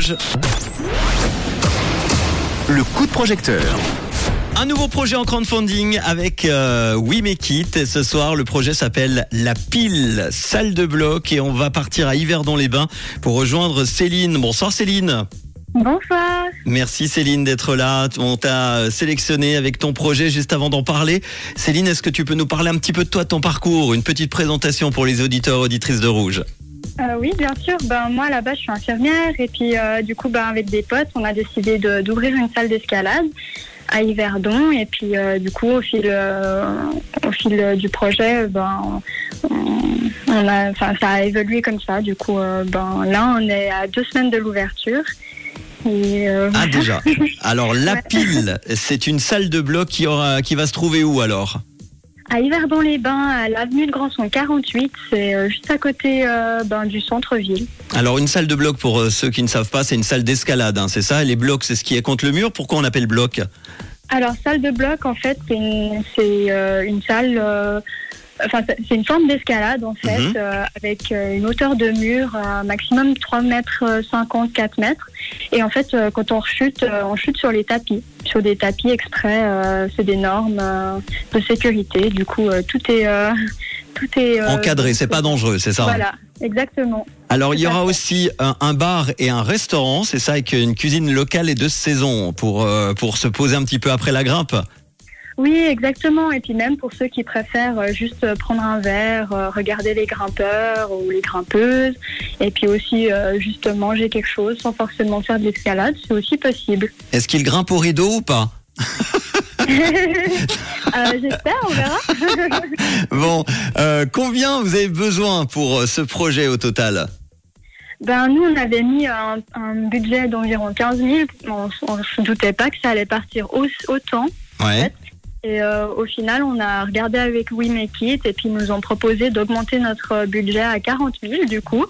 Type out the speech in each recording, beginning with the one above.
Rouge. Le coup de projecteur. Un nouveau projet en crowdfunding avec euh, We Make It. Et ce soir, le projet s'appelle La Pile, salle de bloc. Et on va partir à Yverdon-les-Bains pour rejoindre Céline. Bonsoir Céline. Bonsoir. Merci Céline d'être là. On t'a sélectionné avec ton projet juste avant d'en parler. Céline, est-ce que tu peux nous parler un petit peu de toi, de ton parcours? Une petite présentation pour les auditeurs auditrices de Rouge. Euh, oui, bien sûr. Ben, moi, là-bas, je suis infirmière. Et puis, euh, du coup, ben, avec des potes, on a décidé d'ouvrir une salle d'escalade à Yverdon. Et puis, euh, du coup, au fil, au fil du projet, ben, on, a, ça a évolué comme ça. Du coup, ben, là, on est à deux semaines de l'ouverture. Euh, Ah déjà. Alors La. Pile, c'est une salle de bloc qui, aura, qui va se trouver où alors? À Yverdon-les-Bains, à l'avenue de Grandson 48, c'est euh, juste à côté euh, ben, du centre-ville. Alors une salle de bloc pour euh, ceux qui ne savent pas, c'est une salle d'escalade, hein, c'est ça? Les blocs, c'est ce qui est contre le mur? Pourquoi on appelle bloc? Alors, salle de bloc, en fait, c'est une, euh, salle. Enfin, c'est- une forme d'escalade, en fait, Mhm. euh, avec une hauteur de mur à maximum 3 mètres euh, 50, 4 mètres. Et en fait, quand on rechute, euh, on chute sur les tapis, sur des tapis exprès. euh, c'est des normes euh, de sécurité. Du coup, euh, tout est. tout est Encadré, c'est pas dangereux, c'est ça Voilà, exactement. Alors il y aura aussi un, un bar et un restaurant, c'est ça, avec une cuisine locale et de saison pour, pour se poser un petit peu après la grimpe. Oui, exactement. Et puis même pour ceux qui préfèrent euh, juste euh, prendre un verre, euh, regarder les grimpeurs ou les grimpeuses, et puis aussi juste manger quelque chose sans forcément faire de l'escalade, c'est aussi possible. Est-ce qu'il grimpe au rideau ou pas? Euh, J'espère, on verra. Bon, euh, combien vous avez besoin pour ce projet au total? Ben nous, on avait mis un, un budget d'environ 15 000. On ne se doutait pas que ça allait partir au- autant. Ouais. Et euh, au final, on a regardé avec We Make It et puis ils nous ont proposé d'augmenter notre budget à 40 000 du coup,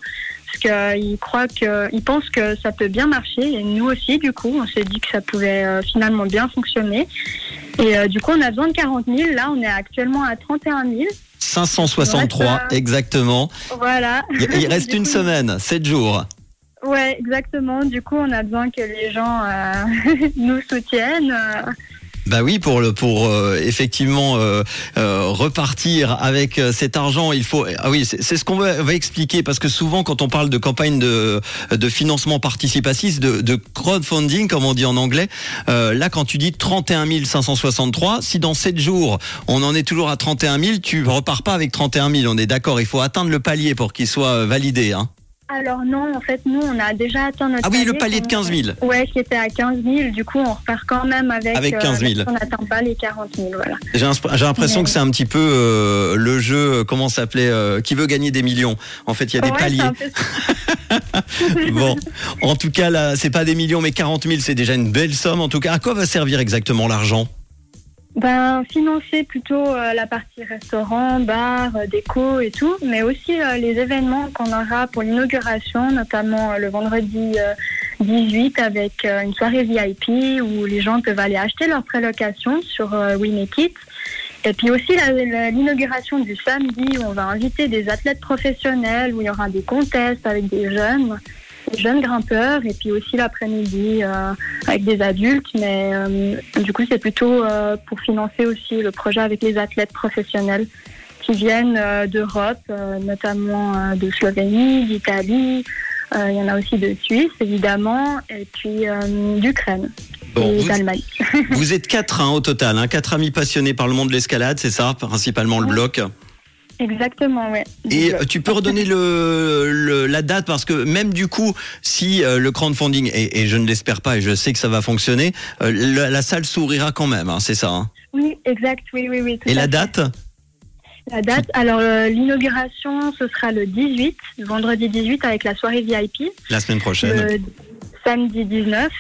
parce qu'ils croient que, ils pensent que ça peut bien marcher et nous aussi du coup, on s'est dit que ça pouvait euh, finalement bien fonctionner. Et euh, du coup, on a besoin de 40 000. Là, on est actuellement à 31 000. 563 Ouais, ça- exactement. Voilà. Il, reste une semaine, 7 jours. Ouais, exactement. Du coup, on a besoin que les gens euh, nous soutiennent. Bah oui, pour le pour euh, effectivement euh, euh, repartir avec euh, cet argent, il faut. Ah oui, c'est ce qu'on va, va expliquer parce que souvent quand on parle de campagne de de financement participatif, de, de crowdfunding comme on dit en anglais, euh, là quand tu dis 31 563, si dans 7 jours on en est toujours à 31 000, tu repars pas avec 31 000. On est d'accord, il faut atteindre le palier pour qu'il soit validé. Hein. Alors non, en fait, nous, on a déjà atteint notre Ah oui, le palier de qu'on- 15 000. Ouais, qui était à 15 000. Du coup, on repart quand même avec. Avec 15 000. on n'atteint pas les 40 000, voilà. J'ai l'impression que c'est un petit peu euh, le jeu, euh, comment s'appelait, euh, qui veut gagner des millions. En fait, il y a des Ouais, paliers. peu. Bon, en tout cas, là, c'est pas des millions, mais 40 000, c'est déjà une belle somme. En tout cas, à quoi va servir exactement l'argent? Ben, financer plutôt euh, la partie restaurant, bar, euh, déco et tout, mais aussi euh, les événements qu'on aura pour l'inauguration, notamment euh, le vendredi euh, 18 avec euh, une soirée VIP où les gens peuvent aller acheter leur prélocation sur We Make. Et puis aussi l'inauguration du samedi où on va inviter des athlètes professionnels, où il y aura des contests avec des jeunes, jeunes grimpeurs, et puis aussi l'après-midi euh, avec des adultes. Mais euh, du coup, c'est plutôt euh, pour financer aussi le projet avec les athlètes professionnels qui viennent d'Europe, notamment de Slovénie, d'Italie. Il y en a aussi de Suisse, évidemment, et puis d'Ukraine Bon, et d'Allemagne. vous êtes quatre hein, au total, hein, quatre amis passionnés par le monde de l'escalade, c'est ça, principalement le bloc. Exactement, ouais. Et euh, tu peux redonner le, le- la date parce que même du coup, si euh, le crowdfunding et, et je ne l'espère pas et je sais que ça va fonctionner, euh, la, la salle s'ouvrira quand même, hein, c'est ça. hein. Oui, exact, oui, oui, oui. Et la fait. date? La date, alors euh, l'inauguration, ce sera le 18, le vendredi 18 avec la soirée VIP, La semaine prochaine. le samedi 19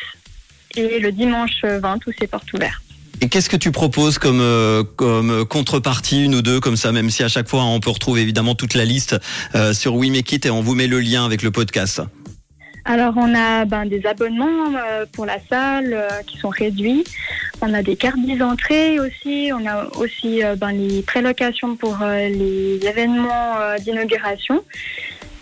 et le dimanche 20 où c'est porte ouverte. Et qu'est-ce que tu proposes comme, euh, comme contrepartie, une ou deux, comme ça, même si à chaque fois on peut retrouver évidemment toute la liste euh, sur We Make It et on vous met le lien avec le podcast? Alors on a ben, des abonnements euh, pour la salle qui sont réduits. On a des cartes d'entrée aussi. On a aussi ben, les prélocations pour les événements d'inauguration.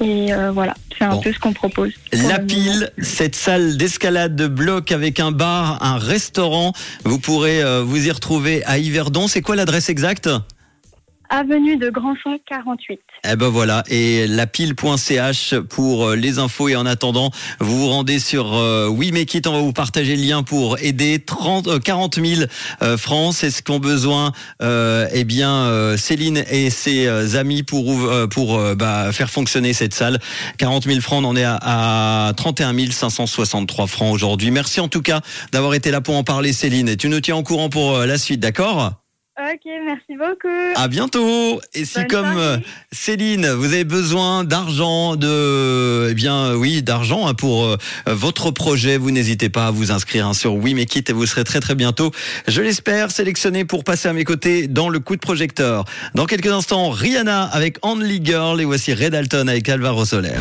Et euh, voilà, c'est un Bon. peu ce qu'on propose. La pile, cette salle d'escalade de bloc avec un bar, un restaurant. Vous pourrez euh, vous y retrouver à Yverdon. C'est quoi l'adresse exacte? Avenue de Grandson 48. Eh ben voilà, et lapile.ch pour euh, les infos. Et en attendant, vous vous rendez sur euh, It. On va vous partager le lien pour aider 30, euh, 40 000 euh, francs. C'est ce qu'ont besoin, euh, eh bien, euh, Céline et ses amis pour pour bah, faire fonctionner cette salle. 40 000 francs, on en est à, à 31 563 francs aujourd'hui. Merci en tout cas d'avoir été là pour en parler, Céline. Et tu nous tiens au courant pour la suite, d'accord? Ok, merci beaucoup. À bientôt. Et si Bonne comme soirée. euh, Céline, vous avez besoin d'argent, de, eh bien, euh, oui, d'argent hein, pour euh, votre projet, vous n'hésitez pas à vous inscrire hein, sur We Make It et vous serez très très bientôt, je l'espère, sélectionné pour passer à mes côtés dans le coup de projecteur. Dans quelques instants, Rihanna avec Only Girl et voici Red Alton avec Alvaro Soler.